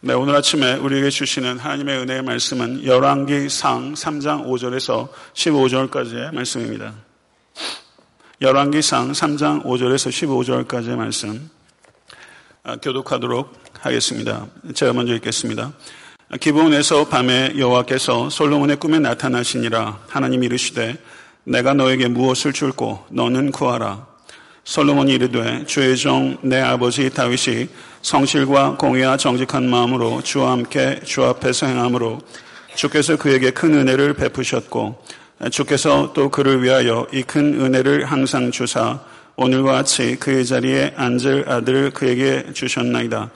네, 오늘 아침에 우리에게 주시는 하나님의 은혜의 말씀은 열왕기 상 3장 5절에서 15절까지의 말씀입니다. 열왕기 상 3장 5절에서 15절까지의 말씀 아, 교독하도록 하겠습니다. 제가 먼저 읽겠습니다. 기브온에서 밤에 여호와께서 솔로몬의 꿈에 나타나시니라 하나님이 이르시되 내가 너에게 무엇을 줄고 너는 구하라 솔로몬이 이르되 주의 종 내 아버지 다윗이 성실과 공의와 정직한 마음으로 주와 함께 주 앞에서 행함으로 주께서 그에게 큰 은혜를 베푸셨고 주께서 또 그를 위하여 이 큰 은혜를 항상 주사 오늘과 같이 그의 자리에 앉을 아들을 그에게 주셨나이다.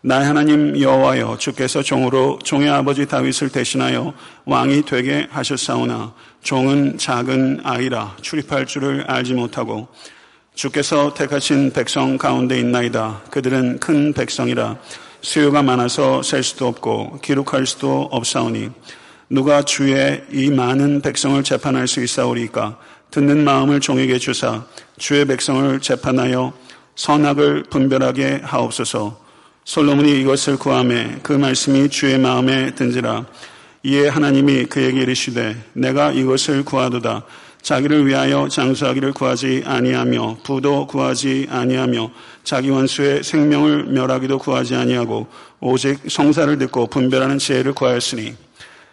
나의 하나님 여호와여 주께서 종으로 종의 아버지 다윗을 대신하여 왕이 되게 하셨사오나 종은 작은 아이라 출입할 줄을 알지 못하고 주께서 택하신 백성 가운데 있나이다. 그들은 큰 백성이라 수요가 많아서 셀 수도 없고 기록할 수도 없사오니 누가 주의 이 많은 백성을 재판할 수 있사오리까? 듣는 마음을 종에게 주사 주의 백성을 재판하여 선악을 분별하게 하옵소서. 솔로몬이 이것을 구함에 그 말씀이 주의 마음에 든지라. 이에 하나님이 그에게 이르시되 내가 이것을 구하도다 자기를 위하여 장수하기를 구하지 아니하며 부도 구하지 아니하며 자기 원수의 생명을 멸하기도 구하지 아니하고 오직 성사를 듣고 분별하는 지혜를 구하였으니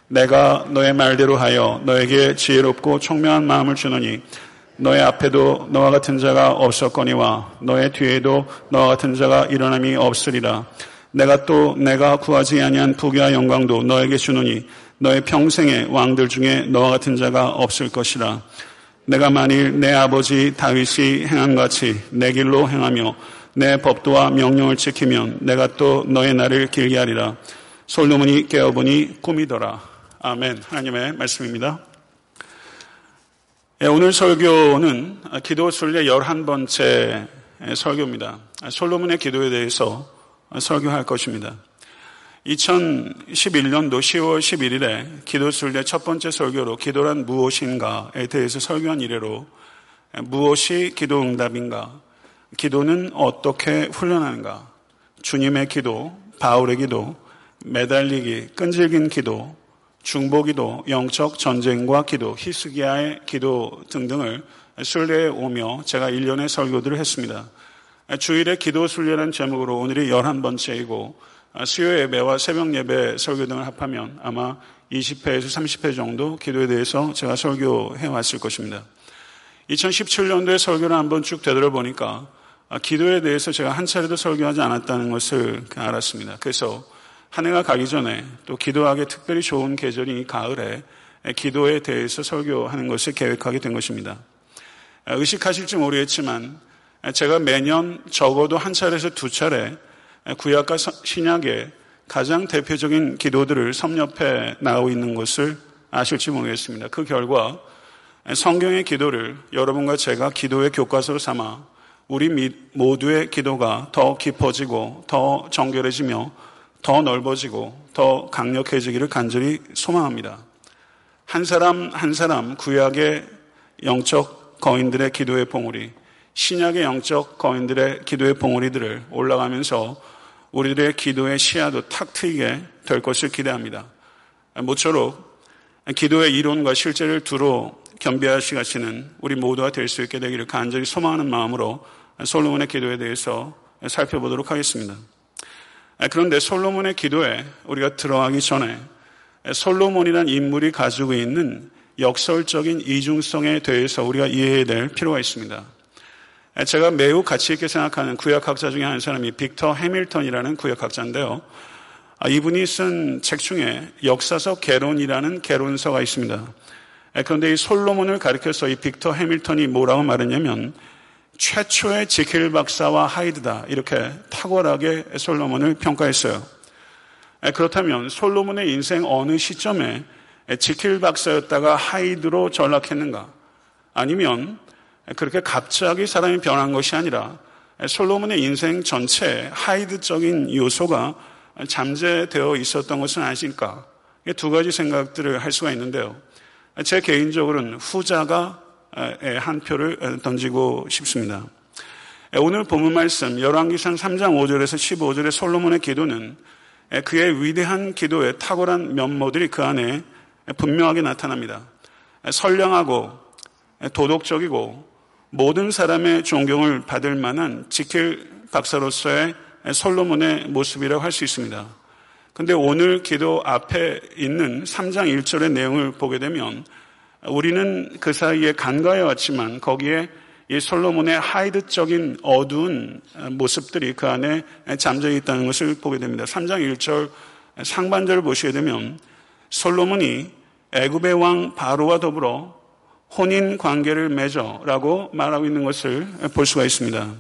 내가 너의 말대로 하여 너에게 지혜롭고 총명한 마음을 주노니 너의 앞에도 너와 같은 자가 없었거니와 너의 뒤에도 너와 같은 자가 일어남이 없으리라. 내가 또 내가 구하지 아니한 부귀와 영광도 너에게 주노니 너의 평생의 왕들 중에 너와 같은 자가 없을 것이라. 내가 만일 내 아버지 다윗이 행한 같이 내 길로 행하며 내 법도와 명령을 지키면 내가 또 너의 날을 길게 하리라. 솔로몬이 깨어보니 꿈이더라. 아멘. 하나님의 말씀입니다. 예, 오늘 설교는 기도 순례 11번째 설교입니다. 솔로몬의 기도에 대해서 설교할 것입니다. 2011년도 10월 11일에 기도순례 첫 번째 설교로 기도란 무엇인가에 대해서 설교한 이래로 무엇이 기도 응답인가? 기도는 어떻게 훈련하는가? 주님의 기도, 바울의 기도, 매달리기, 끈질긴 기도, 중보기도, 영적 전쟁과 기도, 히스기야의 기도 등등을 순례에 오며 제가 1년의 설교들을 했습니다. 주일의 기도 순례라는 제목으로 오늘이 11번째이고 아, 수요 예배와 새벽 예배 설교 등을 합하면 아마 20회에서 30회 정도 기도에 대해서 제가 설교해 왔을 것입니다. 2017년도에 설교를 한번 쭉 되돌아보니까 아, 기도에 대해서 제가 한 차례도 설교하지 않았다는 것을 알았습니다. 그래서 한 해가 가기 전에 또 기도하기 특별히 좋은 계절인 가을에 기도에 대해서 설교하는 것을 계획하게 된 것입니다. 아, 의식하실지 모르겠지만 제가 매년 적어도 한 차례에서 두 차례 구약과 신약의 가장 대표적인 기도들을 섭렵해 나오고 있는 것을 아실지 모르겠습니다. 그 결과 성경의 기도를 여러분과 제가 기도의 교과서로 삼아 우리 모두의 기도가 더 깊어지고 더 정결해지며 더 넓어지고 더 강력해지기를 간절히 소망합니다. 한 사람 한 사람 구약의 영적 거인들의 기도의 봉우리, 신약의 영적 거인들의 기도의 봉우리들을 올라가면서 우리들의 기도의 시야도 탁 트이게 될 것을 기대합니다. 모쪼록 기도의 이론과 실제를 두루 겸비하시가시는 우리 모두가 될 수 있게 되기를 간절히 소망하는 마음으로 솔로몬의 기도에 대해서 살펴보도록 하겠습니다. 그런데 솔로몬의 기도에 우리가 들어가기 전에 솔로몬이라는 인물이 가지고 있는 역설적인 이중성에 대해서 우리가 이해해야 될 필요가 있습니다. 제가 매우 가치 있게 생각하는 구약학자 중에 한 사람이 빅터 해밀턴이라는 구약학자인데요. 아, 이분이 쓴 책 중에 역사적 개론이라는 개론서가 있습니다. 그런데 이 솔로몬을 가리켜서 이 빅터 해밀턴이 뭐라고 말했냐면 최초의 지킬 박사와 하이드다 이렇게 탁월하게 솔로몬을 평가했어요. 그렇다면 솔로몬의 인생 어느 시점에 지킬 박사였다가 하이드로 전락했는가? 아니면 그렇게 갑자기 사람이 변한 것이 아니라 솔로몬의 인생 전체에 하이드적인 요소가 잠재되어 있었던 것은 아실까? 두 가지 생각들을 할 수가 있는데요. 제 개인적으로는 후자가 한 표를 던지고 싶습니다. 오늘 본문 말씀 열왕기상 3장 5절에서 15절의 솔로몬의 기도는 그의 위대한 기도의 탁월한 면모들이 그 안에 분명하게 나타납니다. 선량하고 도덕적이고 모든 사람의 존경을 받을 만한 지킬 박사로서의 솔로몬의 모습이라고 할 수 있습니다. 근데 오늘 기도 앞에 있는 3장 1절의 내용을 보게 되면 우리는 그 사이에 간과해 왔지만 거기에 이 솔로몬의 하이드적인 어두운 모습들이 그 안에 잠져 있다는 것을 보게 됩니다. 3장 1절 상반절을 보시게 되면 솔로몬이 애굽의 왕 바로와 더불어 혼인 관계를 맺어라고 말하고 있는 것을 볼 수가 있습니다.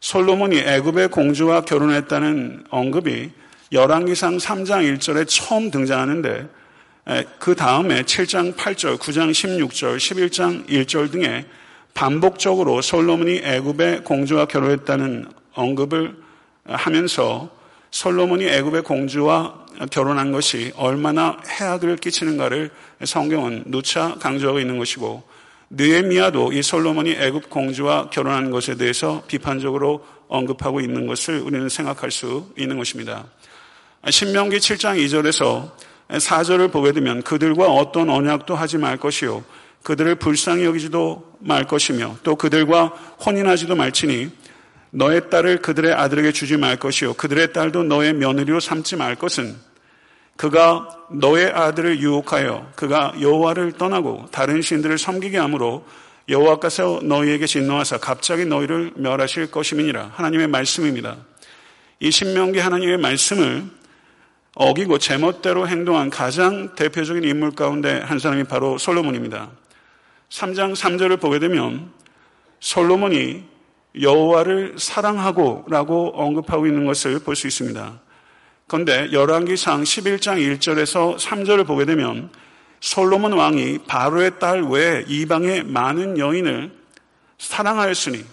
솔로몬이 애굽의 공주와 결혼했다는 언급이 열왕기상 3장 1절에 처음 등장하는데 그 다음에 7장 8절, 9장 16절, 11장 1절 등에 반복적으로 솔로몬이 애굽의 공주와 결혼했다는 언급을 하면서 솔로몬이 애굽의 공주와 결혼한 것이 얼마나 해악을 끼치는가를 성경은 누차 강조하고 있는 것이고 느에미아도 이 솔로몬이 애굽 공주와 결혼한 것에 대해서 비판적으로 언급하고 있는 것을 우리는 생각할 수 있는 것입니다. 신명기 7장 2절에서 4절을 보게 되면 그들과 어떤 언약도 하지 말 것이요 그들을 불쌍히 여기지도 말 것이며 또 그들과 혼인하지도 말지니 너의 딸을 그들의 아들에게 주지 말 것이요 그들의 딸도 너의 며느리로 삼지 말 것은 그가 너의 아들을 유혹하여 그가 여호와를 떠나고 다른 신들을 섬기게 함으로 여호와께서 너희에게 진노하사 갑자기 너희를 멸하실 것임이니라 하나님의 말씀입니다. 이 신명기 하나님의 말씀을 어기고 제멋대로 행동한 가장 대표적인 인물 가운데 한 사람이 바로 솔로몬입니다. 3장 3절을 보게 되면 솔로몬이 여호와를 사랑하고라고 언급하고 있는 것을 볼 수 있습니다. 그런데 열왕기상 11장 1절에서 3절을 보게 되면 솔로몬 왕이 바로의 딸 외에 이방의 많은 여인을 사랑하였으니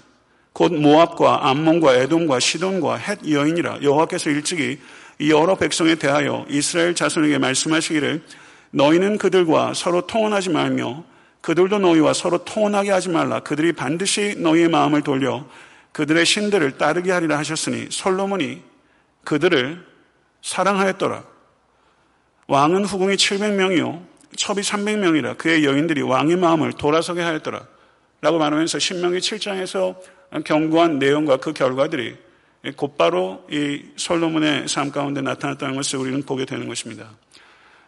곧 모압과 암몬과 에돔과 시돈과 헷 여인이라 여호와께서 일찍이 여러 백성에 대하여 이스라엘 자손에게 말씀하시기를 너희는 그들과 서로 통혼하지 말며 그들도 너희와 서로 통혼하게 하지 말라. 그들이 반드시 너희의 마음을 돌려 그들의 신들을 따르게 하리라 하셨으니 솔로몬이 그들을 사랑하였더라. 왕은 후궁이 700명이요. 첩이 300명이라 그의 여인들이 왕의 마음을 돌아서게 하였더라. 라고 말하면서 신명기 7장에서 경고한 내용과 그 결과들이 곧바로 이 솔로몬의 삶 가운데 나타났다는 것을 우리는 보게 되는 것입니다.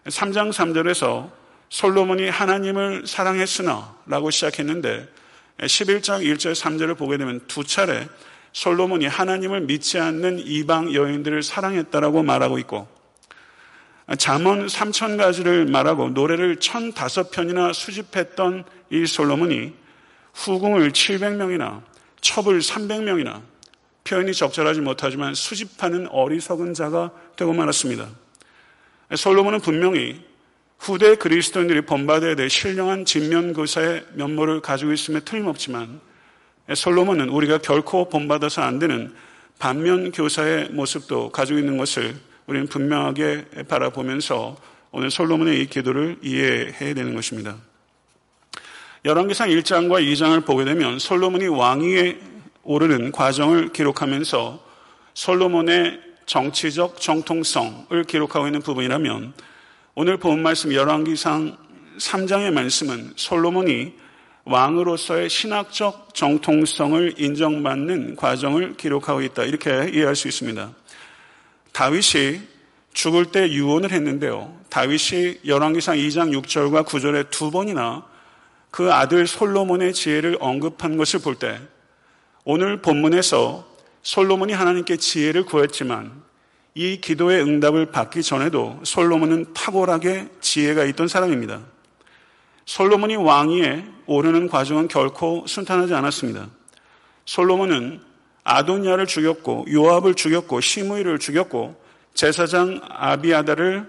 3장 3절에서 솔로몬이 하나님을 사랑했으나 라고 시작했는데 11장 1절 3절을 보게 되면 두 차례 솔로몬이 하나님을 믿지 않는 이방 여인들을 사랑했다라고 말하고 있고 잠언 3천 가지를 말하고 노래를 1,005편이나 수집했던 이 솔로몬이 후궁을 700명이나 첩을 300명이나 표현이 적절하지 못하지만 수집하는 어리석은 자가 되고 말았습니다. 솔로몬은 분명히 후대 그리스도인들이 본받아야 될 신령한 진면교사의 면모를 가지고 있음에 틀림없지만 솔로몬은 우리가 결코 본받아서 안 되는 반면 교사의 모습도 가지고 있는 것을 우리는 분명하게 바라보면서 오늘 솔로몬의 이 기도를 이해해야 되는 것입니다. 열왕기상 1장과 2장을 보게 되면 솔로몬이 왕위에 오르는 과정을 기록하면서 솔로몬의 정치적 정통성을 기록하고 있는 부분이라면 오늘 본 말씀 열왕기상 3장의 말씀은 솔로몬이 왕으로서의 신학적 정통성을 인정받는 과정을 기록하고 있다. 이렇게 이해할 수 있습니다. 다윗이 죽을 때 유언을 했는데요. 다윗이 열왕기상 2장 6절과 9절에 두 번이나 그 아들 솔로몬의 지혜를 언급한 것을 볼 때 오늘 본문에서 솔로몬이 하나님께 지혜를 구했지만 이 기도의 응답을 받기 전에도 솔로몬은 탁월하게 지혜가 있던 사람입니다. 솔로몬이 왕위에 오르는 과정은 결코 순탄하지 않았습니다. 솔로몬은 아도니아를 죽였고 요압을 죽였고 시므이를 죽였고 제사장 아비아다를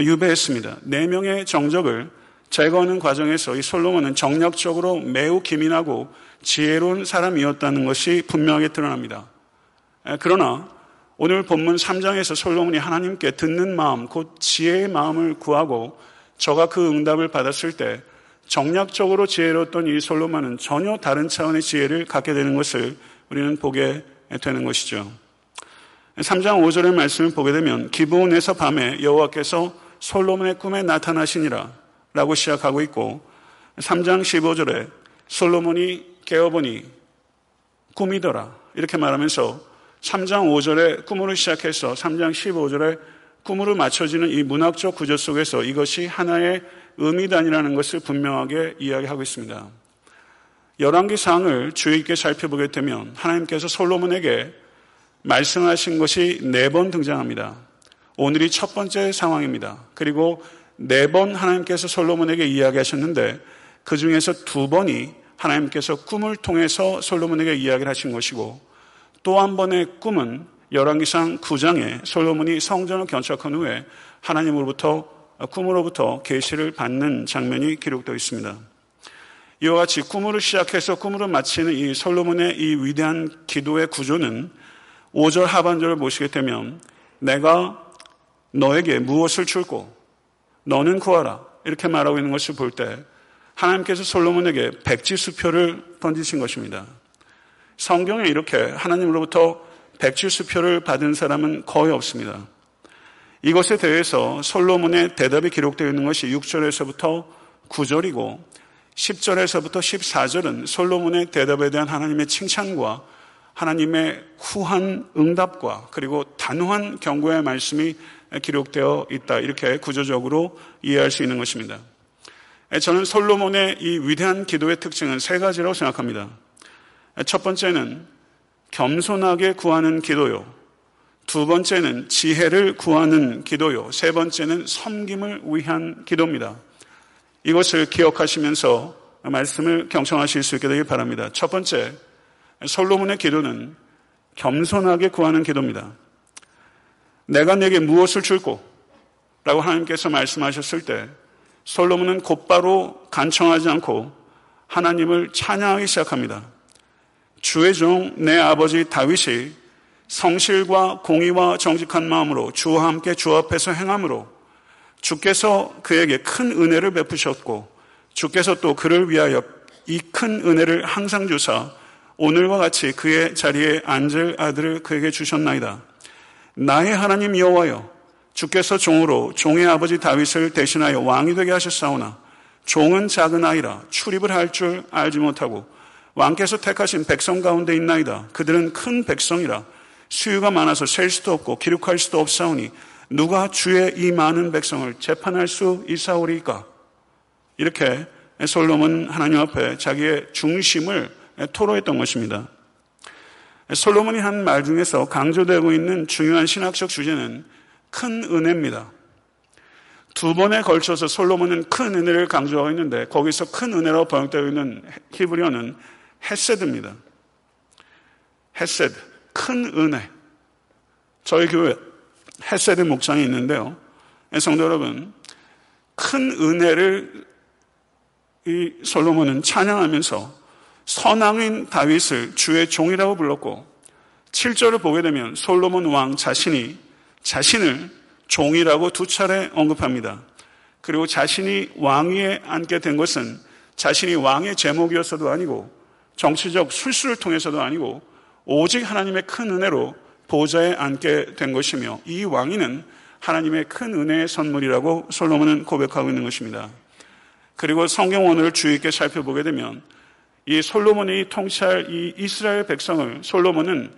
유배했습니다. 네 명의 정적을 제거하는 과정에서 이 솔로몬은 정략적으로 매우 기민하고 지혜로운 사람이었다는 것이 분명하게 드러납니다. 그러나 오늘 본문 3장에서 솔로몬이 하나님께 듣는 마음, 곧 지혜의 마음을 구하고 저가 그 응답을 받았을 때 정략적으로 지혜로웠던 이 솔로몬은 전혀 다른 차원의 지혜를 갖게 되는 것을 우리는 보게 되는 것이죠. 3장 5절의 말씀을 보게 되면 기브온에서 밤에 여호와께서 솔로몬의 꿈에 나타나시니라 라고 시작하고 있고 3장 15절에 솔로몬이 깨어보니 꿈이더라 이렇게 말하면서 3장 5절에 꿈으로 시작해서 3장 15절에 꿈으로 맞춰지는 이 문학적 구조 속에서 이것이 하나의 의미단이라는 것을 분명하게 이야기하고 있습니다. 열왕기상을 주의 있게 살펴보게 되면 하나님께서 솔로몬에게 말씀하신 것이 네 번 등장합니다. 오늘이 첫 번째 상황입니다. 그리고 네 번 하나님께서 솔로몬에게 이야기하셨는데 그 중에서 두 번이 하나님께서 꿈을 통해서 솔로몬에게 이야기를 하신 것이고 또 한 번의 꿈은 열왕기상 9장에 솔로몬이 성전을 건축한 후에 하나님으로부터 꿈으로부터 계시를 받는 장면이 기록되어 있습니다. 이와 같이 꿈으로 시작해서 꿈으로 마치는 이 솔로몬의 이 위대한 기도의 구조는 5절 하반절을 보시게 되면 내가 너에게 무엇을 줄고 너는 구하라 이렇게 말하고 있는 것을 볼 때 하나님께서 솔로몬에게 백지 수표를 던지신 것입니다. 성경에 이렇게 하나님으로부터 백지수표를 받은 사람은 거의 없습니다. 이것에 대해서 솔로몬의 대답이 기록되어 있는 것이 6절에서부터 9절이고 10절에서부터 14절은 솔로몬의 대답에 대한 하나님의 칭찬과 하나님의 후한 응답과 그리고 단호한 경고의 말씀이 기록되어 있다. 이렇게 구조적으로 이해할 수 있는 것입니다. 저는 솔로몬의 이 위대한 기도의 특징은 세 가지라고 생각합니다. 첫 번째는 겸손하게 구하는 기도요. 두 번째는 지혜를 구하는 기도요. 세 번째는 섬김을 위한 기도입니다. 이것을 기억하시면서 말씀을 경청하실 수 있게 되길 바랍니다. 첫 번째, 솔로몬의 기도는 겸손하게 구하는 기도입니다. 내가 내게 무엇을 줄고? 라고 하나님께서 말씀하셨을 때 솔로몬은 곧바로 간청하지 않고 하나님을 찬양하기 시작합니다. 주의 종 내 아버지 다윗이 성실과 공의와 정직한 마음으로 주와 함께 주 앞에서 행함으로 주께서 그에게 큰 은혜를 베푸셨고 주께서 또 그를 위하여 이 큰 은혜를 항상 주사 오늘과 같이 그의 자리에 앉을 아들을 그에게 주셨나이다. 나의 하나님 여호와여 주께서 종으로 종의 아버지 다윗을 대신하여 왕이 되게 하셨사오나 종은 작은 아이라 출입을 할 줄 알지 못하고 왕께서 택하신 백성 가운데 있나이다. 그들은 큰 백성이라 수유가 많아서 셀 수도 없고 기록할 수도 없사오니 누가 주의 이 많은 백성을 재판할 수 있사오리까? 이렇게 솔로몬 하나님 앞에 자기의 중심을 토로했던 것입니다. 솔로몬이 한 말 중에서 강조되고 있는 중요한 신학적 주제는 큰 은혜입니다. 두 번에 걸쳐서 솔로몬은 큰 은혜를 강조하고 있는데 거기서 큰 은혜라고 번역되어 있는 히브리어는 헤세드입니다. 헤세드, 큰 은혜. 저희 교회 헤세드 목장이 있는데요. 성도 여러분, 큰 은혜를 이 솔로몬은 찬양하면서 선왕인 다윗을 주의 종이라고 불렀고 7절을 보게 되면 솔로몬 왕 자신이 자신을 종이라고 두 차례 언급합니다. 그리고 자신이 왕위에 앉게 된 것은 자신이 왕의 제목이었어도 아니고 정치적 술수를 통해서도 아니고 오직 하나님의 큰 은혜로 보좌에 앉게 된 것이며 이 왕위는 하나님의 큰 은혜의 선물이라고 솔로몬은 고백하고 있는 것입니다. 그리고 성경 원어를 주의 있게 살펴보게 되면 이 솔로몬이 통치할 이 이스라엘 백성을 솔로몬은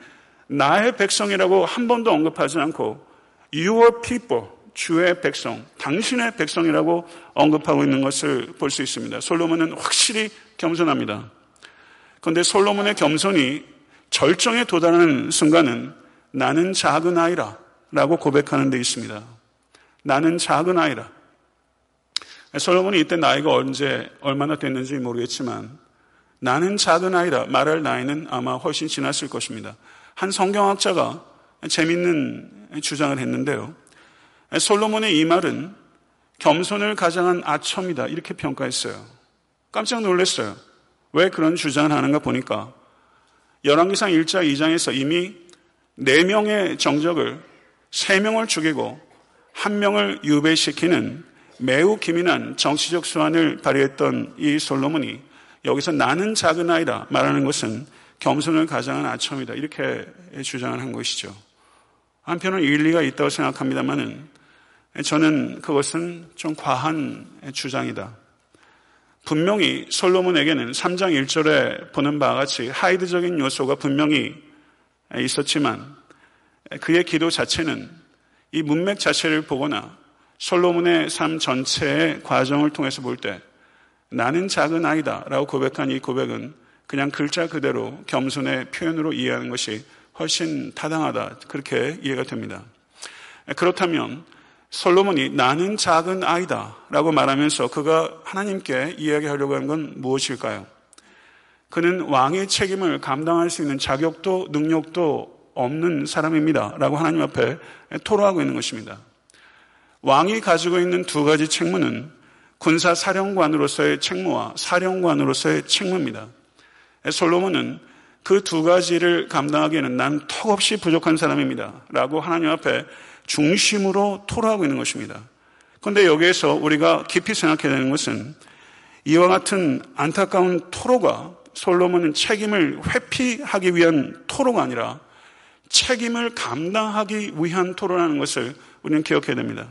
나의 백성이라고 한 번도 언급하지 않고 your people, 주의 백성, 당신의 백성이라고 언급하고 있는 것을 볼 수 있습니다. 솔로몬은 확실히 겸손합니다. 그런데 솔로몬의 겸손이 절정에 도달하는 순간은 나는 작은 아이라 라고 고백하는 데 있습니다. 나는 작은 아이라. 솔로몬이 이때 나이가 언제, 얼마나 됐는지 모르겠지만 나는 작은 아이라 말할 나이는 아마 훨씬 지났을 것입니다. 한 성경학자가 재밌는 주장을 했는데요. 솔로몬의 이 말은 겸손을 가장한 아첨이다. 이렇게 평가했어요. 깜짝 놀랐어요. 왜 그런 주장을 하는가 보니까 열왕기상 1장 2장에서 이미 4명의 정적을 3명을 죽이고 1명을 유배시키는 매우 기민한 정치적 수완을 발휘했던 이 솔로몬이 여기서 나는 작은 아이다 말하는 것은 겸손을 가장한 아첨이다. 이렇게 주장을 한 것이죠. 한편은 일리가 있다고 생각합니다만은 저는 그것은 좀 과한 주장이다. 분명히 솔로몬에게는 3장 1절에 보는 바와 같이 하이드적인 요소가 분명히 있었지만 그의 기도 자체는 이 문맥 자체를 보거나 솔로몬의 삶 전체의 과정을 통해서 볼 때 나는 작은 아이다 라고 고백한 이 고백은 그냥 글자 그대로 겸손의 표현으로 이해하는 것이 훨씬 타당하다. 그렇게 이해가 됩니다. 그렇다면 솔로몬이 나는 작은 아이다 라고 말하면서 그가 하나님께 이야기하려고 하는 건 무엇일까요? 그는 왕의 책임을 감당할 수 있는 자격도 능력도 없는 사람입니다. 라고 하나님 앞에 토로하고 있는 것입니다. 왕이 가지고 있는 두 가지 책무는 군사 사령관으로서의 책무와 사령관으로서의 책무입니다. 솔로몬은 그 두 가지를 감당하기에는 난 턱없이 부족한 사람입니다. 라고 하나님 앞에 중심으로 토로하고 있는 것입니다. 그런데 여기에서 우리가 깊이 생각해야 되는 것은 이와 같은 안타까운 토로가 솔로몬은 책임을 회피하기 위한 토로가 아니라 책임을 감당하기 위한 토로라는 것을 우리는 기억해야 됩니다.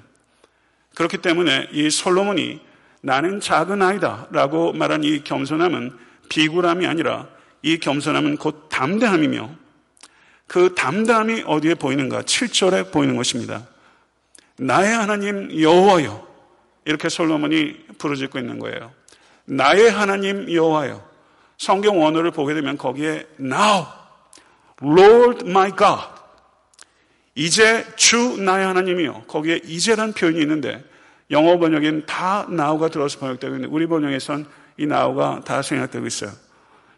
그렇기 때문에 이 솔로몬이 나는 작은 아이다 라고 말한 이 겸손함은 비굴함이 아니라 이 겸손함은 곧 담대함이며 그 담대함이 어디에 보이는가? 7절에 보이는 것입니다. 나의 하나님 여호와여 이렇게 솔로몬이 부르짖고 있는 거예요. 나의 하나님 여호와여 성경 원어를 보게 되면 거기에 now Lord my God 이제 주 나의 하나님이여 거기에 이제란 표현이 있는데 영어 번역엔 다 now가 들어서 번역되고 있는데 우리 번역에선 이 now가 다 생략되고 있어요.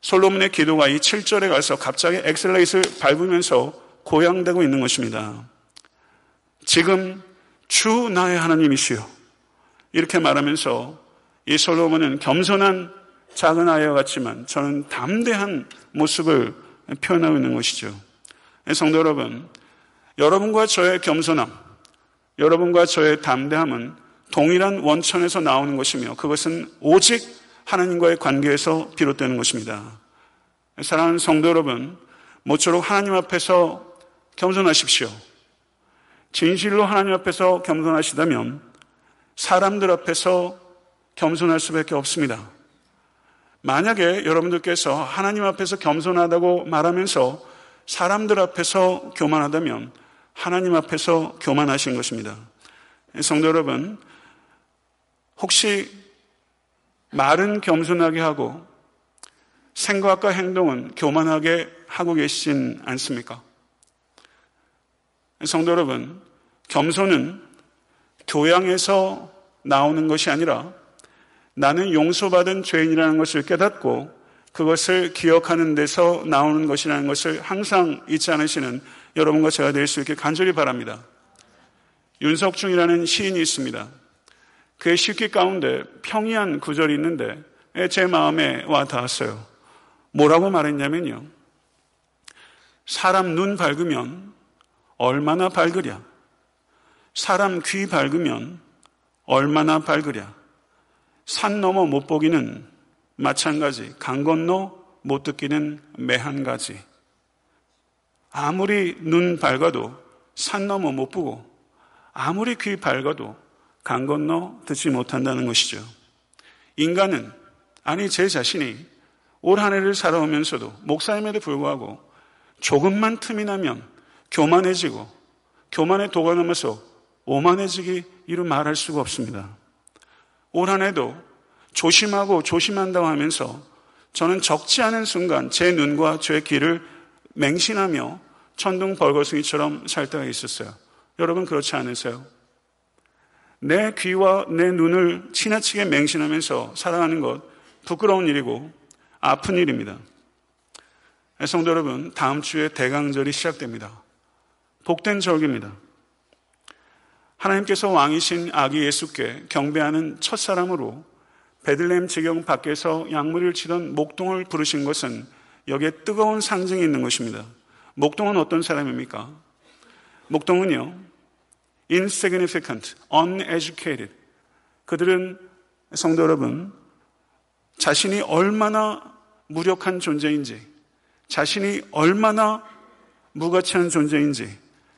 솔로몬의 기도가 이 7절에 가서 갑자기 액셀러레이터를 밟으면서 고양되고 있는 것입니다. 지금 주 나의 하나님이시여. 이렇게 말하면서 이 솔로몬은 겸손한 작은 아이와 같지만 저는 담대한 모습을 표현하고 있는 것이죠. 성도 여러분, 여러분과 저의 겸손함, 여러분과 저의 담대함은 동일한 원천에서 나오는 것이며 그것은 오직 하나님과의 관계에서 비롯되는 것입니다. 사랑하는 성도 여러분, 모쪼록 하나님 앞에서 겸손하십시오. 진실로 하나님 앞에서 겸손하시다면 사람들 앞에서 겸손할 수밖에 없습니다. 만약에 여러분들께서 하나님 앞에서 겸손하다고 말하면서 사람들 앞에서 교만하다면 하나님 앞에서 교만하신 것입니다. 성도 여러분, 혹시 말은 겸손하게 하고 생각과 행동은 교만하게 하고 계시진 않습니까? 성도 여러분, 겸손은 교양에서 나오는 것이 아니라 나는 용서받은 죄인이라는 것을 깨닫고 그것을 기억하는 데서 나오는 것이라는 것을 항상 잊지 않으시는 여러분과 제가 될 수 있게 간절히 바랍니다. 윤석중이라는 시인이 있습니다. 그의 시기 가운데 평이한 구절이 있는데 제 마음에 와 닿았어요. 뭐라고 말했냐면요. 사람 눈 밝으면 얼마나 밝으랴. 사람 귀 밝으면 얼마나 밝으랴. 산 넘어 못 보기는 마찬가지. 강 건너 못 듣기는 매한 가지. 아무리 눈 밝아도 산 넘어 못 보고 아무리 귀 밝아도 강 건너 듣지 못한다는 것이죠. 인간은, 아니, 제 자신이 올 한 해를 살아오면서도 목사임에도 불구하고 조금만 틈이 나면 교만해지고 교만의 도가 넘어서 오만해지기 이루 말할 수가 없습니다. 올 한 해도 조심하고 조심한다고 하면서 저는 적지 않은 순간 제 눈과 제 귀를 맹신하며 천둥 벌거숭이처럼 살 때가 있었어요. 여러분 그렇지 않으세요? 내 귀와 내 눈을 지나치게 맹신하면서 살아가는 것 부끄러운 일이고 아픈 일입니다. 성도 여러분, 다음 주에 대강절이 시작됩니다. 복된 절기입니다. 하나님께서 왕이신 아기 예수께 경배하는 첫 사람으로 베들레헴 지경 밖에서 양무리를 치던 목동을 부르신 것은 여기에 뜨거운 상징이 있는 것입니다. 목동은 어떤 사람입니까? 목동은요, insignificant, uneducated. 그들은 성도 여러분, 자신이 얼마나 무력한 존재인지, 자신이 얼마나 무가치한 존재인지,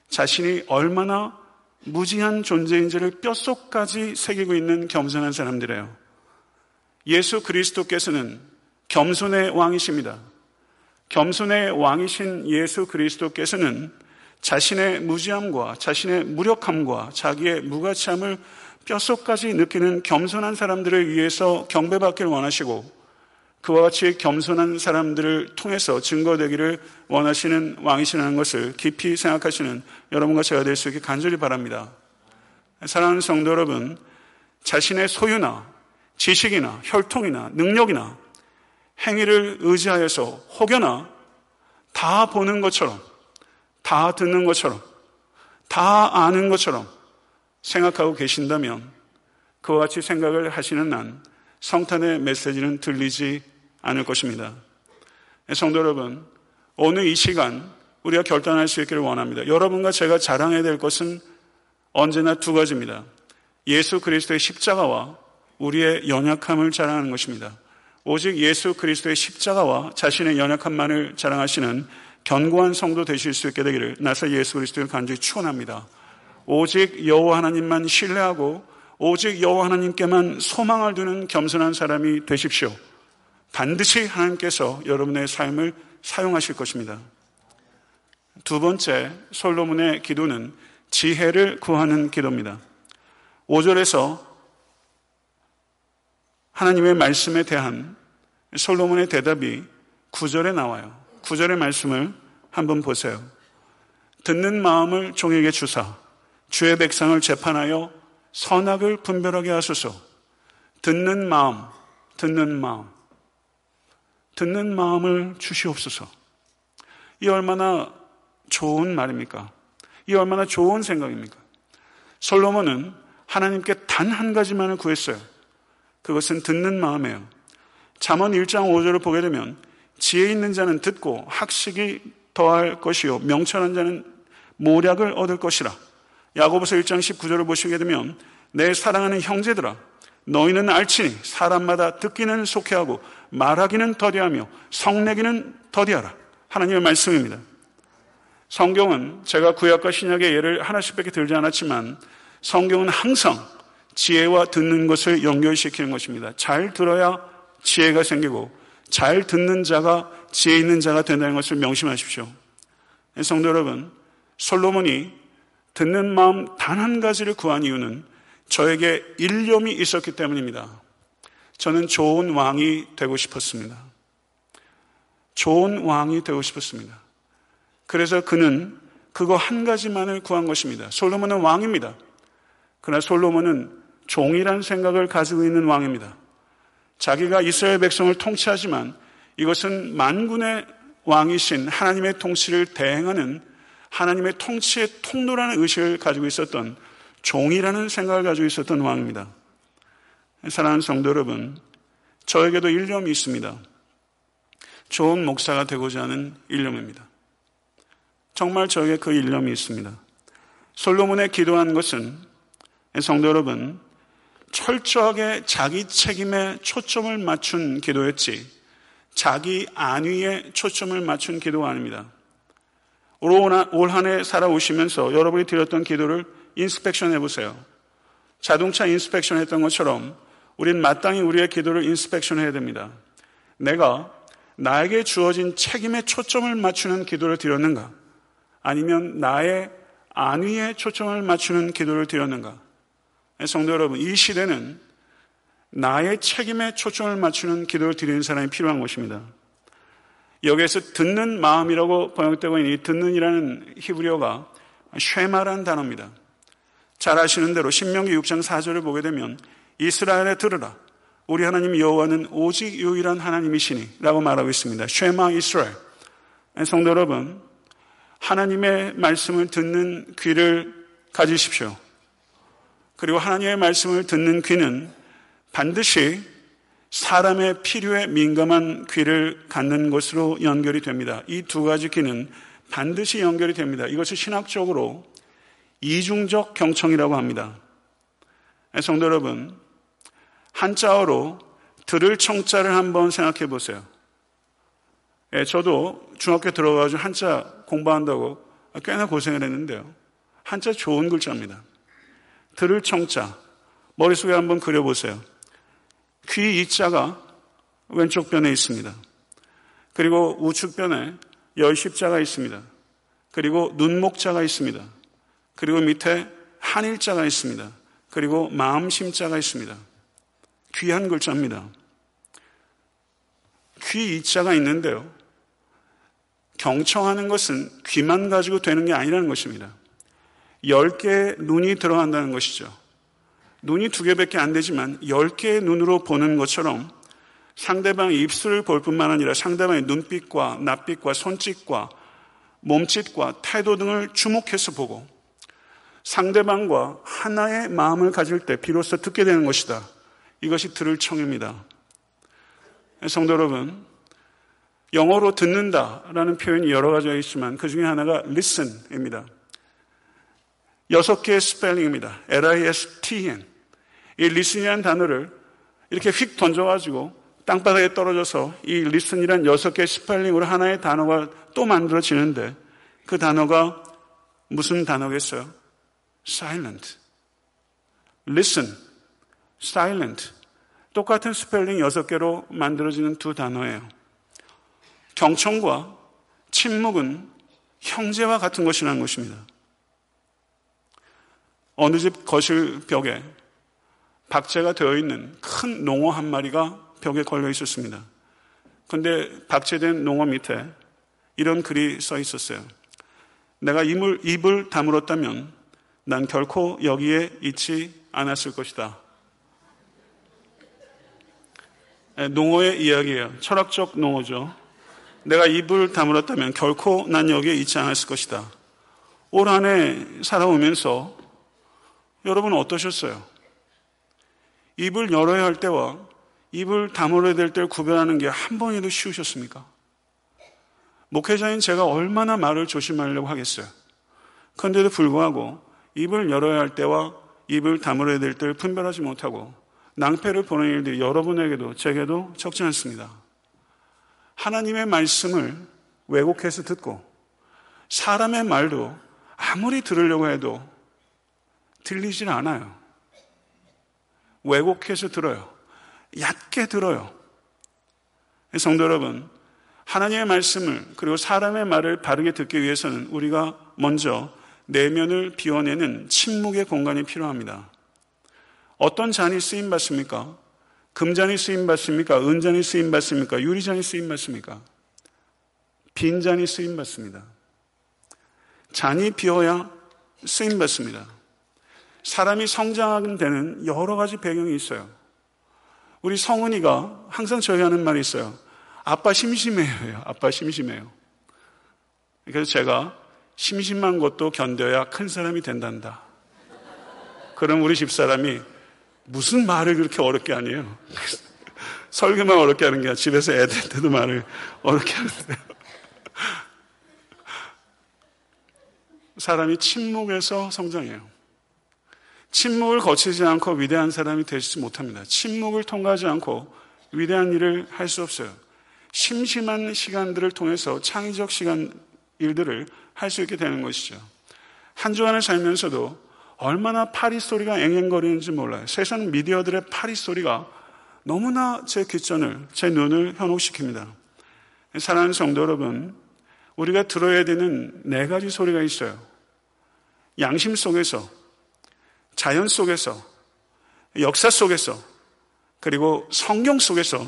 자신이 얼마나 무지한 존재인지를 뼛속까지 새기고 있는 겸손한 사람들이에요. 예수 그리스도께서는 겸손의 왕이십니다. 겸손의 왕이신 예수 그리스도께서는 자신의 무지함과 자신의 무력함과 자기의 무가치함을 뼛속까지 느끼는 겸손한 사람들을 위해서 경배받길 원하시고 그와 같이 겸손한 사람들을 통해서 증거되기를 원하시는 왕이시라는 것을 깊이 생각하시는 여러분과 제가 될 수 있게 간절히 바랍니다. 사랑하는 성도 여러분, 자신의 소유나 지식이나 혈통이나 능력이나 행위를 의지하여서 혹여나 다 보는 것처럼, 다 듣는 것처럼, 다 아는 것처럼 생각하고 계신다면 그와 같이 생각을 하시는 난 성탄의 메시지는 들리지 않을 것입니다. 성도 여러분, 오늘 이 시간 우리가 결단할 수 있기를 원합니다. 여러분과 제가 자랑해야 될 것은 언제나 두 가지입니다. 예수 그리스도의 십자가와 우리의 연약함을 자랑하는 것입니다. 오직 예수 그리스도의 십자가와 자신의 연약함만을 자랑하시는 견고한 성도 되실 수 있게 되기를 나서 예수 그리스도를 간절히 축원합니다. 오직 여호와 하나님만 신뢰하고 오직 여호와 하나님께만 소망을 두는 겸손한 사람이 되십시오. 반드시 하나님께서 여러분의 삶을 사용하실 것입니다. 두 번째 솔로몬의 기도는 지혜를 구하는 기도입니다. 5절에서 하나님의 말씀에 대한 솔로몬의 대답이 9절에 나와요. 9절의 말씀을 한번 보세요. 듣는 마음을 종에게 주사 주의 백성을 재판하여 선악을 분별하게 하소서. 듣는 마음, 듣는 마음. 듣는 마음을 주시옵소서. 이 얼마나 좋은 말입니까? 이 얼마나 좋은 생각입니까? 솔로몬은 하나님께 단 한 가지만을 구했어요. 그것은 듣는 마음이에요. 잠언 1장 5절을 보게 되면 지혜 있는 자는 듣고 학식이 더할 것이요 명철한 자는 모략을 얻을 것이라. 야고보서 1장 19절을 보시게 되면 내 사랑하는 형제들아 너희는 알치니 사람마다 듣기는 속해하고 말하기는 더디하며 성내기는 더디하라. 하나님의 말씀입니다. 성경은 제가 구약과 신약의 예를 하나씩밖에 들지 않았지만 성경은 항상 지혜와 듣는 것을 연결시키는 것입니다. 잘 들어야 지혜가 생기고 잘 듣는 자가 지혜 있는 자가 된다는 것을 명심하십시오. 성도 여러분, 솔로몬이 듣는 마음 단 한 가지를 구한 이유는 저에게 일념이 있었기 때문입니다. 저는 좋은 왕이 되고 싶었습니다. 좋은 왕이 되고 싶었습니다. 그래서 그는 그거 한 가지만을 구한 것입니다. 솔로몬은 왕입니다. 그러나 솔로몬은 종이란 생각을 가지고 있는 왕입니다. 자기가 이스라엘 백성을 통치하지만 이것은 만군의 왕이신 하나님의 통치를 대행하는 하나님의 통치의 통로라는 의식을 가지고 있었던 종이라는 생각을 가지고 있었던 왕입니다. 사랑하는 성도 여러분, 저에게도 일념이 있습니다. 좋은 목사가 되고자 하는 일념입니다. 정말 저에게 그 일념이 있습니다. 솔로몬의 기도한 것은 성도 여러분, 철저하게 자기 책임에 초점을 맞춘 기도였지, 자기 안위에 초점을 맞춘 기도가 아닙니다. 올 한 해 살아오시면서 여러분이 드렸던 기도를 inspection 해보세요. 자동차 inspection 했던 것처럼 우린 마땅히 우리의 기도를 인스펙션 해야 됩니다. 내가 나에게 주어진 책임에 초점을 맞추는 기도를 드렸는가? 아니면 나의 안위에 초점을 맞추는 기도를 드렸는가? 성도 여러분, 이 시대는 나의 책임에 초점을 맞추는 기도를 드리는 사람이 필요한 것입니다. 여기에서 듣는 마음이라고 번역되고 있는 이 듣는이라는 히브리어가 쉐마라는 단어입니다. 잘 아시는 대로 신명기 6장 4절을 보게 되면 이스라엘에 들으라. 우리 하나님 여호와는 오직 유일한 하나님이시니 라고 말하고 있습니다. 쉐마 이스라엘. 성도 여러분, 하나님의 말씀을 듣는 귀를 가지십시오. 그리고 하나님의 말씀을 듣는 귀는 반드시 사람의 필요에 민감한 귀를 갖는 것으로 연결이 됩니다. 이 두 가지 귀는 반드시 연결이 됩니다. 이것을 신학적으로 이중적 경청이라고 합니다. 성도 여러분, 한자어로 들을 청자를 한번 생각해 보세요. 예, 저도 중학교 들어가지고 한자 공부한다고 꽤나 고생을 했는데요. 한자 좋은 글자입니다. 들을 청자. 머릿속에 한번 그려보세요. 귀 이자가 왼쪽 변에 있습니다. 그리고 우측 변에 열십자가 있습니다. 그리고 눈목자가 있습니다. 그리고 밑에 한일자가 있습니다. 그리고 마음심자가 있습니다. 귀한 글자입니다. 귀 이자가 있는데요. 경청하는 것은 귀만 가지고 되는 게 아니라는 것입니다. 열 개의 눈이 들어간다는 것이죠. 눈이 두 개밖에 안 되지만 열 개의 눈으로 보는 것처럼 상대방의 입술을 볼 뿐만 아니라 상대방의 눈빛과 낯빛과 손짓과 몸짓과 태도 등을 주목해서 보고 상대방과 하나의 마음을 가질 때 비로소 듣게 되는 것이다. 이것이 들을 청입니다. 성도 여러분, 영어로 듣는다라는 표현이 여러 가지가 있지만 그 중에 하나가 listen입니다. 여섯 개의 스펠링입니다. L-I-S-T-E-N. 이 listen이라는 단어를 이렇게 휙 던져가지고 땅바닥에 떨어져서 이 listen이란 여섯 개의 스펠링으로 하나의 단어가 또 만들어지는데 그 단어가 무슨 단어겠어요? silent. listen, silent. 똑같은 스펠링 여섯 개로 만들어지는 두 단어예요. 경청과 침묵은 형제와 같은 것이라는 것입니다. 어느 집 거실 벽에 박제가 되어 있는 큰 농어 한 마리가 벽에 걸려 있었습니다. 그런데 박제된 농어 밑에 이런 글이 써 있었어요. 내가 입을, 입을 다물었다면 난 결코 여기에 있지 않았을 것이다. 네, 농어의 이야기예요. 철학적 농어죠. 내가 입을 다물었다면 결코 난 여기에 있지 않았을 것이다. 올 한 해 살아오면서 여러분은 어떠셨어요? 입을 열어야 할 때와 입을 다물어야 될 때를 구별하는 게 한 번이라도 쉬우셨습니까? 목회자인 제가 얼마나 말을 조심하려고 하겠어요. 그런데도 불구하고 입을 열어야 할 때와 입을 다물어야 될 때를 분별하지 못하고 낭패를 보는 일들이 여러분에게도 제게도 적지 않습니다. 하나님의 말씀을 왜곡해서 듣고 사람의 말도 아무리 들으려고 해도 들리질 않아요. 왜곡해서 들어요. 얕게 들어요. 성도 여러분, 하나님의 말씀을 그리고 사람의 말을 바르게 듣기 위해서는 우리가 먼저 내면을 비워내는 침묵의 공간이 필요합니다. 어떤 잔이 쓰임 받습니까? 금잔이 쓰임 받습니까? 은잔이 쓰임 받습니까? 유리잔이 쓰임 받습니까? 빈잔이 쓰임 받습니다. 잔이 비어야 쓰임 받습니다. 사람이 성장하게 되는 여러 가지 배경이 있어요. 우리 성은이가 항상 저희 하는 말이 있어요. 아빠 심심해요. 아빠 심심해요. 그래서 제가 심심한 것도 견뎌야 큰 사람이 된단다. 그럼 우리 집사람이 무슨 말을 그렇게 어렵게 하니요? 설교만 어렵게 하는 게 아니라 집에서 애들한테도 말을 어렵게 하는데요. 사람이 침묵에서 성장해요. 침묵을 거치지 않고 위대한 사람이 되지 못합니다. 침묵을 통과하지 않고 위대한 일을 할 수 없어요. 심심한 시간들을 통해서 창의적 시간 일들을 할 수 있게 되는 것이죠. 한 주간을 살면서도 얼마나 파리 소리가 앵앵거리는지 몰라요. 세상 미디어들의 파리 소리가 너무나 제 귓전을, 제 눈을 현혹시킵니다. 사랑하는 성도 여러분, 우리가 들어야 되는 네 가지 소리가 있어요. 양심 속에서, 자연 속에서, 역사 속에서, 그리고 성경 속에서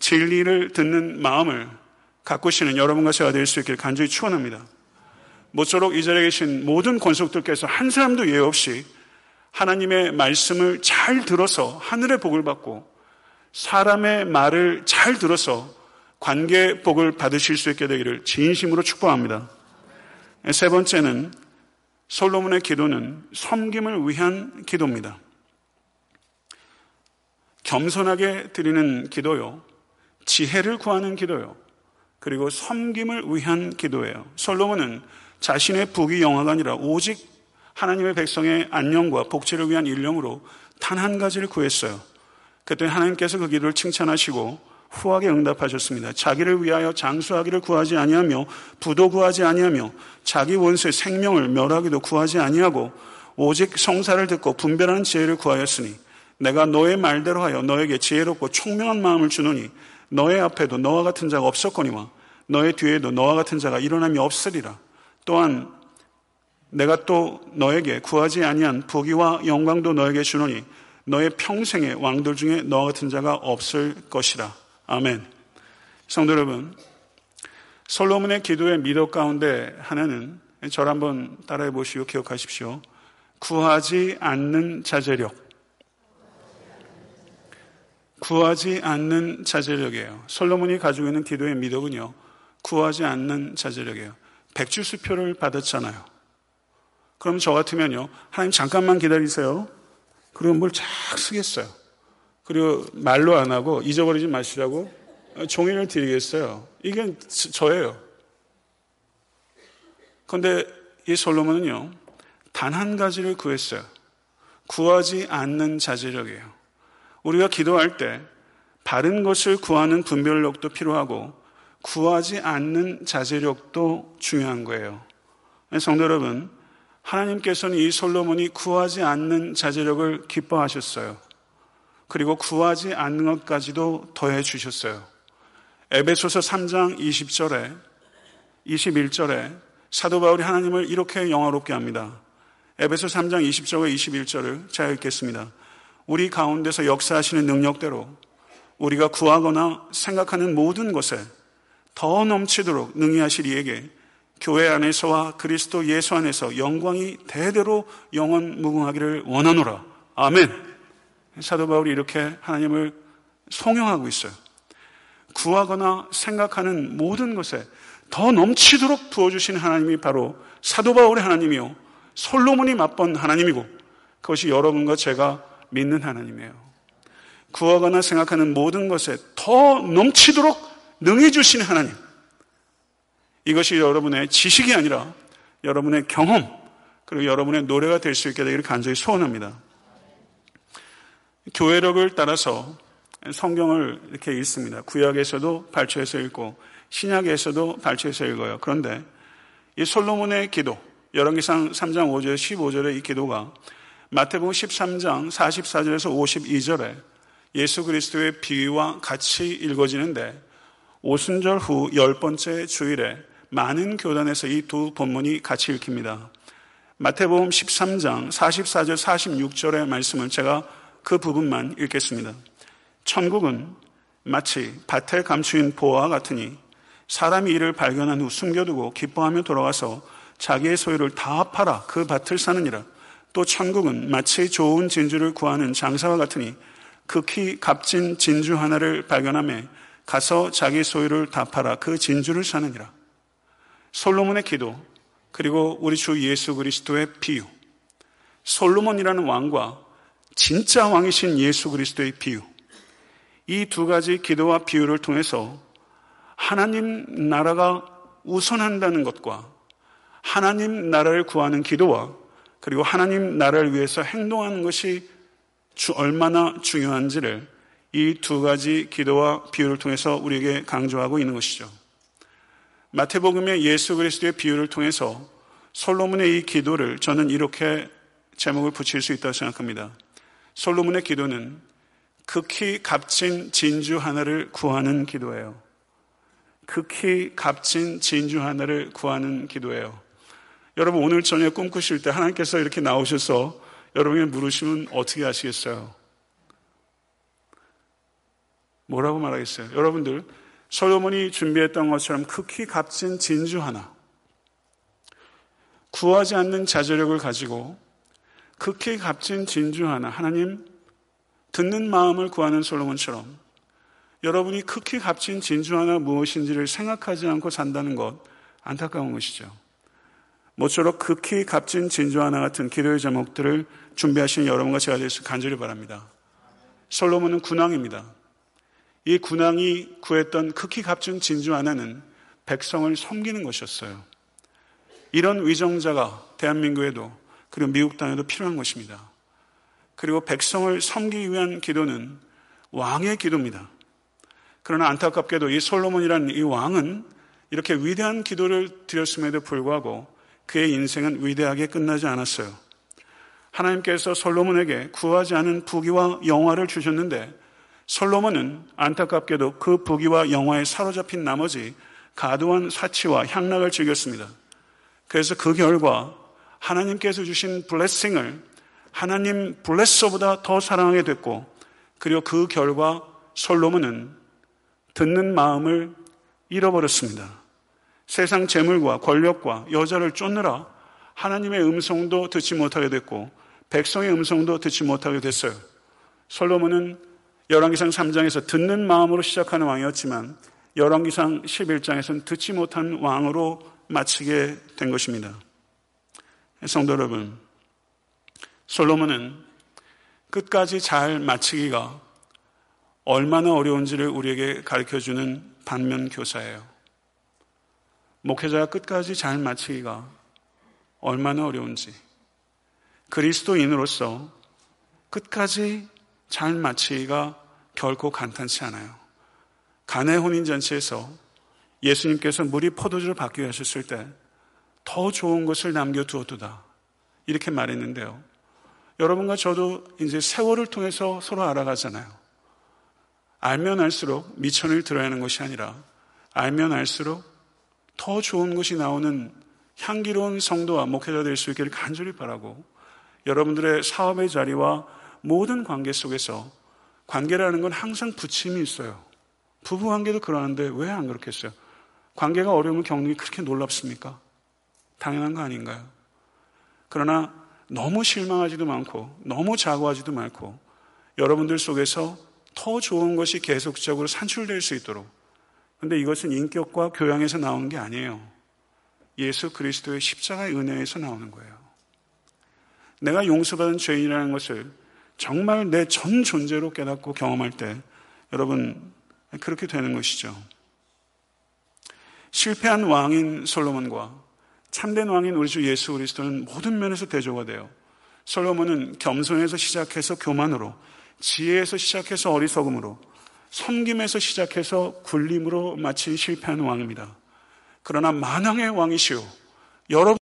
진리를 듣는 마음을 가꾸시는 여러분과 제가 될 수 있기를 간절히 축원합니다. 모쪼록 이 자리에 계신 모든 권속들께서 한 사람도 예외 없이 하나님의 말씀을 잘 들어서 하늘의 복을 받고 사람의 말을 잘 들어서 관계 복을 받으실 수 있게 되기를 진심으로 축복합니다. 세 번째는 솔로몬의 기도는 섬김을 위한 기도입니다. 겸손하게 드리는 기도요. 지혜를 구하는 기도요. 그리고 섬김을 위한 기도예요. 솔로몬은 자신의 부귀 영화가 아니라 오직 하나님의 백성의 안녕과 복지를 위한 일념으로 단 한 가지를 구했어요. 그때 하나님께서 그 기도를 칭찬하시고 후하게 응답하셨습니다. 자기를 위하여 장수하기를 구하지 아니하며 부도 구하지 아니하며 자기 원수의 생명을 멸하기도 구하지 아니하고 오직 성사를 듣고 분별하는 지혜를 구하였으니 내가 너의 말대로 하여 너에게 지혜롭고 총명한 마음을 주노니 너의 앞에도 너와 같은 자가 없었거니와 너의 뒤에도 너와 같은 자가 일어남이 없으리라. 또한 내가 또 너에게 구하지 아니한 부귀와 영광도 너에게 주노니 너의 평생의 왕들 중에 너와 같은 자가 없을 것이라. 아멘. 성도 여러분, 솔로몬의 기도의 미덕 가운데 하나는 저를 한번 따라해 보시고 기억하십시오. 구하지 않는 자제력. 구하지 않는 자제력이에요. 솔로몬이 가지고 있는 기도의 미덕은요, 구하지 않는 자제력이에요. 백주수표를 받았잖아요. 그럼 저 같으면요, 하나님 잠깐만 기다리세요. 그리고 뭘쫙 쓰겠어요. 그리고 말로 안 하고 잊어버리지 마시라고 종이를 드리겠어요. 이게 저예요. 그런데 이 솔로몬은요, 단 한 가지를 구했어요. 구하지 않는 자제력이에요. 우리가 기도할 때 바른 것을 구하는 분별력도 필요하고 구하지 않는 자제력도 중요한 거예요. 성도 여러분, 하나님께서는 이 솔로몬이 구하지 않는 자제력을 기뻐하셨어요. 그리고 구하지 않는 것까지도 더해 주셨어요. 에베소서 3장 20절에 21절에 사도 바울이 하나님을 이렇게 영화롭게 합니다. 에베소 3장 20절과 21절을 제가 읽겠습니다. 우리 가운데서 역사하시는 능력대로 우리가 구하거나 생각하는 모든 것에 더 넘치도록 능히 하실 이에게 교회 안에서와 그리스도 예수 안에서 영광이 대대로 영원 무궁하기를 원하노라. 아멘. 사도 바울이 이렇게 하나님을 송영하고 있어요. 구하거나 생각하는 모든 것에 더 넘치도록 부어주신 하나님이 바로 사도 바울의 하나님이요. 솔로몬이 맛본 하나님이고 그것이 여러분과 제가 믿는 하나님이에요. 구하거나 생각하는 모든 것에 더 넘치도록 능해 주신 하나님. 이것이 여러분의 지식이 아니라 여러분의 경험 그리고 여러분의 노래가 될 수 있게 되기를 간절히 소원합니다. 교회력을 따라서 성경을 이렇게 읽습니다. 구약에서도 발췌해서 읽고 신약에서도 발췌해서 읽어요. 그런데 이 솔로몬의 기도, 열왕기상 3장 5절 15절의 이 기도가 마태복음 13장 44절에서 52절에 예수 그리스도의 비유와 같이 읽어지는데 오순절 후 열 번째 주일에 많은 교단에서 이 두 본문이 같이 읽힙니다. 마태복음 13장 44절 46절의 말씀을 제가 그 부분만 읽겠습니다. 천국은 마치 밭에 감추인 보화와 같으니 사람이 이를 발견한 후 숨겨두고 기뻐하며 돌아와서 자기의 소유를 다 팔아 그 밭을 사느니라. 또 천국은 마치 좋은 진주를 구하는 장사와 같으니 극히 값진 진주 하나를 발견함에 가서 자기 소유를 다 팔아 그 진주를 사느니라. 솔로몬의 기도 그리고 우리 주 예수 그리스도의 비유. 솔로몬이라는 왕과 진짜 왕이신 예수 그리스도의 비유. 이 두 가지 기도와 비유를 통해서 하나님 나라가 우선한다는 것과 하나님 나라를 구하는 기도와 그리고 하나님 나라를 위해서 행동하는 것이 얼마나 중요한지를 이 두 가지 기도와 비유를 통해서 우리에게 강조하고 있는 것이죠. 마태복음의 예수 그리스도의 비유를 통해서 솔로몬의 이 기도를 저는 이렇게 제목을 붙일 수 있다고 생각합니다. 솔로몬의 기도는 극히 값진 진주 하나를 구하는 기도예요. 극히 값진 진주 하나를 구하는 기도예요. 여러분 오늘 저녁 꿈꾸실 때 하나님께서 이렇게 나오셔서 여러분이 물으시면 어떻게 하시겠어요? 뭐라고 말하겠어요? 여러분들 솔로몬이 준비했던 것처럼 극히 값진 진주 하나 구하지 않는 자제력을 가지고 극히 값진 진주 하나, 하나님 듣는 마음을 구하는 솔로몬처럼 여러분이 극히 값진 진주 하나 무엇인지를 생각하지 않고 산다는 것 안타까운 것이죠. 모쪼록 극히 값진 진주 하나 같은 기도의 제목들을 준비하시는 여러분과 제가 될수 간절히 바랍니다. 솔로몬은 군왕입니다. 이 군왕이 구했던 극히 값진 진주 하나는 백성을 섬기는 것이었어요. 이런 위정자가 대한민국에도 그리고 미국 땅에도 필요한 것입니다. 그리고 백성을 섬기기 위한 기도는 왕의 기도입니다. 그러나 안타깝게도 이 솔로몬이라는 이 왕은 이렇게 위대한 기도를 드렸음에도 불구하고 그의 인생은 위대하게 끝나지 않았어요. 하나님께서 솔로몬에게 구하지 않은 부귀와 영화를 주셨는데 솔로몬은 안타깝게도 그 부귀와 영화에 사로잡힌 나머지 가도한 사치와 향락을 즐겼습니다. 그래서 그 결과 하나님께서 주신 블레싱을 하나님 블레서보다 더 사랑하게 됐고 그리고 그 결과 솔로몬은 듣는 마음을 잃어버렸습니다. 세상 재물과 권력과 여자를 쫓느라 하나님의 음성도 듣지 못하게 됐고 백성의 음성도 듣지 못하게 됐어요. 솔로몬은 열왕기상 3장에서 듣는 마음으로 시작하는 왕이었지만 열왕기상 11장에서는 듣지 못한 왕으로 마치게 된 것입니다. 성도 여러분, 솔로몬은 끝까지 잘 마치기가 얼마나 어려운지를 우리에게 가르쳐 주는 반면 교사예요. 목회자가 끝까지 잘 마치기가 얼마나 어려운지 그리스도인으로서 끝까지 잘 마치기가 결코 간단치 않아요. 가내 혼인잔치에서 예수님께서 물이 포도주를 받기 하셨을 때 더 좋은 것을 남겨두었도다. 이렇게 말했는데요. 여러분과 저도 이제 세월을 통해서 서로 알아가잖아요. 알면 알수록 미천을 들어야 하는 것이 아니라 알면 알수록 더 좋은 것이 나오는 향기로운 성도와 목회자 될 수 있기를 간절히 바라고 여러분들의 사업의 자리와 모든 관계 속에서 관계라는 건 항상 부침이 있어요. 부부 관계도 그러는데 왜 안 그렇겠어요? 관계가 어려움을 겪는 게 그렇게 놀랍습니까? 당연한 거 아닌가요? 그러나 너무 실망하지도 많고 너무 자고하지도 말고 여러분들 속에서 더 좋은 것이 계속적으로 산출될 수 있도록 근데 이것은 인격과 교양에서 나오는 게 아니에요. 예수 그리스도의 십자가의 은혜에서 나오는 거예요. 내가 용서받은 죄인이라는 것을 정말 내 전 존재로 깨닫고 경험할 때 여러분 그렇게 되는 것이죠. 실패한 왕인 솔로몬과 참된 왕인 우리 주 예수 그리스도는 모든 면에서 대조가 돼요. 솔로몬은 겸손에서 시작해서 교만으로, 지혜에서 시작해서 어리석음으로, 섬김에서 시작해서 굴림으로 마친 실패한 왕입니다. 그러나 만왕의 왕이시오. 여러분의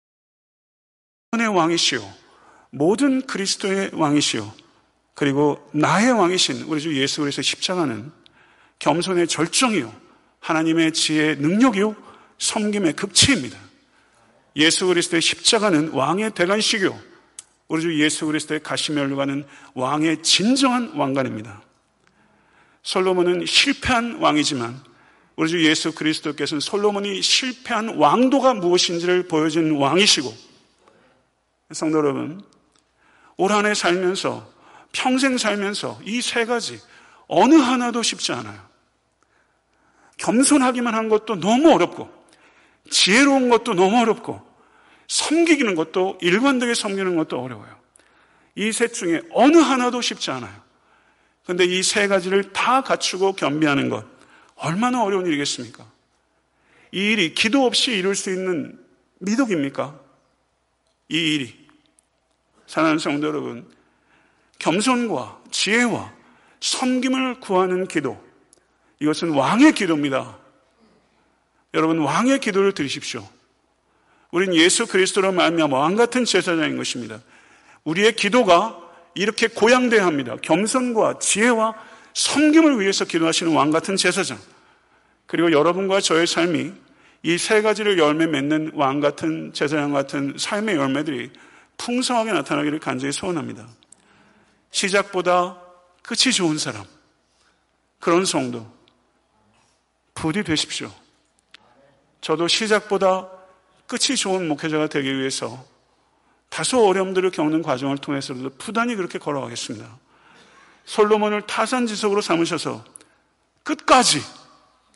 왕이시오. 모든 그리스도의 왕이시오. 그리고 나의 왕이신 우리 주 예수 그리스도의 십자가는 겸손의 절정이요. 하나님의 지혜의 능력이요. 섬김의 극치입니다. 예수 그리스도의 십자가는 왕의 대관식이요. 우리 주 예수 그리스도의 가시멸관은 왕의 진정한 왕관입니다. 솔로몬은 실패한 왕이지만 우리 주 예수 그리스도께서는 솔로몬이 실패한 왕도가 무엇인지를 보여준 왕이시고 성도 여러분 올 한 해 살면서 평생 살면서 이 세 가지 어느 하나도 쉽지 않아요. 겸손하기만 한 것도 너무 어렵고 지혜로운 것도 너무 어렵고 섬기기는 것도 일관되게 섬기는 것도 어려워요. 이 셋 중에 어느 하나도 쉽지 않아요. 그런데 이 세 가지를 다 갖추고 겸비하는 것 얼마나 어려운 일이겠습니까? 이 일이 기도 없이 이룰 수 있는 미덕입니까? 이 일이 사랑하는 성도 여러분 겸손과 지혜와 섬김을 구하는 기도 이것은 왕의 기도입니다. 여러분 왕의 기도를 드리십시오. 우린 예수 그리스도로 말미암아 왕 같은 제사장인 것입니다. 우리의 기도가 이렇게 고양돼야 합니다. 겸손과 지혜와 섬김을 위해서 기도하시는 왕 같은 제사장. 그리고 여러분과 저의 삶이 이 세 가지를 열매 맺는 왕 같은 제사장 같은 삶의 열매들이 풍성하게 나타나기를 간절히 소원합니다. 시작보다 끝이 좋은 사람. 그런 성도. 부디 되십시오. 저도 시작보다 끝이 좋은 목회자가 되기 위해서 다소 어려움들을 겪는 과정을 통해서도 부단히 그렇게 걸어가겠습니다. 솔로몬을 타산지석으로 삼으셔서 끝까지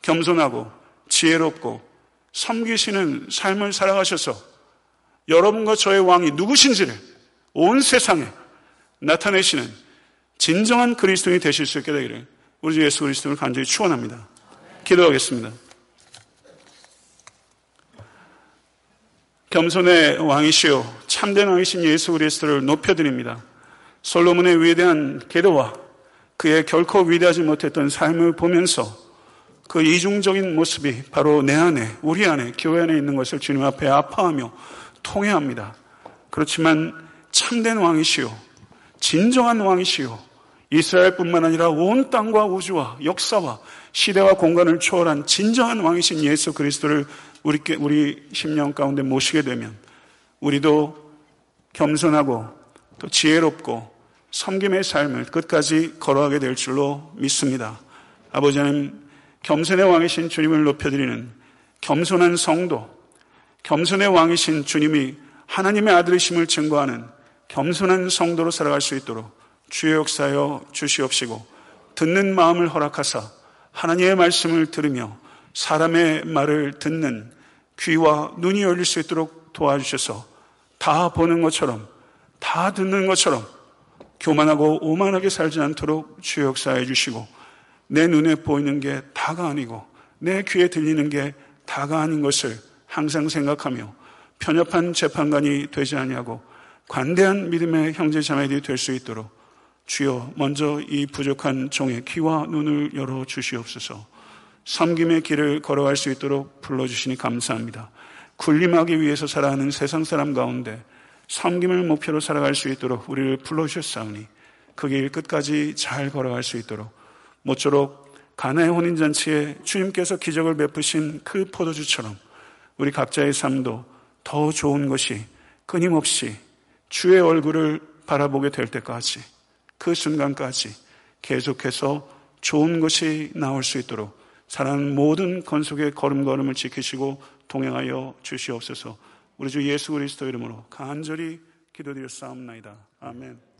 겸손하고 지혜롭고 섬기시는 삶을 살아가셔서 여러분과 저의 왕이 누구신지를 온 세상에 나타내시는 진정한 그리스도인이 되실 수 있게 되기를 우리 주 예수 그리스도를 간절히 축원합니다. 기도하겠습니다. 겸손의 왕이시요 참된 왕이신 예수 그리스도를 높여드립니다. 솔로몬의 위대한 기도와 그의 결코 위대하지 못했던 삶을 보면서 그 이중적인 모습이 바로 내 안에, 우리 안에, 교회 안에 있는 것을 주님 앞에 아파하며 통회합니다. 그렇지만 참된 왕이시요, 진정한 왕이시요, 이스라엘뿐만 아니라 온 땅과 우주와 역사와 시대와 공간을 초월한 진정한 왕이신 예수 그리스도를 우리, 우리 심령 가운데 모시게 되면 우리도 겸손하고 또 지혜롭고 섬김의 삶을 끝까지 걸어가게 될 줄로 믿습니다. 아버지 하나님, 겸손의 왕이신 주님을 높여드리는 겸손한 성도, 겸손의 왕이신 주님이 하나님의 아들이심을 증거하는 겸손한 성도로 살아갈 수 있도록 주의 역사여 주시옵시고 듣는 마음을 허락하사 하나님의 말씀을 들으며 사람의 말을 듣는 귀와 눈이 열릴 수 있도록 도와주셔서 다 보는 것처럼 다 듣는 것처럼 교만하고 오만하게 살지 않도록 주의 역사해 주시고 내 눈에 보이는 게 다가 아니고 내 귀에 들리는 게 다가 아닌 것을 항상 생각하며 편협한 재판관이 되지 아니하고 관대한 믿음의 형제 자매들이 될 수 있도록 주여 먼저 이 부족한 종의 귀와 눈을 열어 주시옵소서. 섬김의 길을 걸어갈 수 있도록 불러주시니 감사합니다. 군림하기 위해서 살아가는 세상 사람 가운데 섬김을 목표로 살아갈 수 있도록 우리를 불러주셨사오니 그 길 끝까지 잘 걸어갈 수 있도록 모쪼록 가나의 혼인잔치에 주님께서 기적을 베푸신 그 포도주처럼 우리 각자의 삶도 더 좋은 것이 끊임없이 주의 얼굴을 바라보게 될 때까지 그 순간까지 계속해서 좋은 것이 나올 수 있도록 사랑하는 모든 건속의 걸음걸음을 지키시고 동행하여 주시옵소서 우리 주 예수 그리스도 이름으로 간절히 기도드려 싸움나이다. 아멘.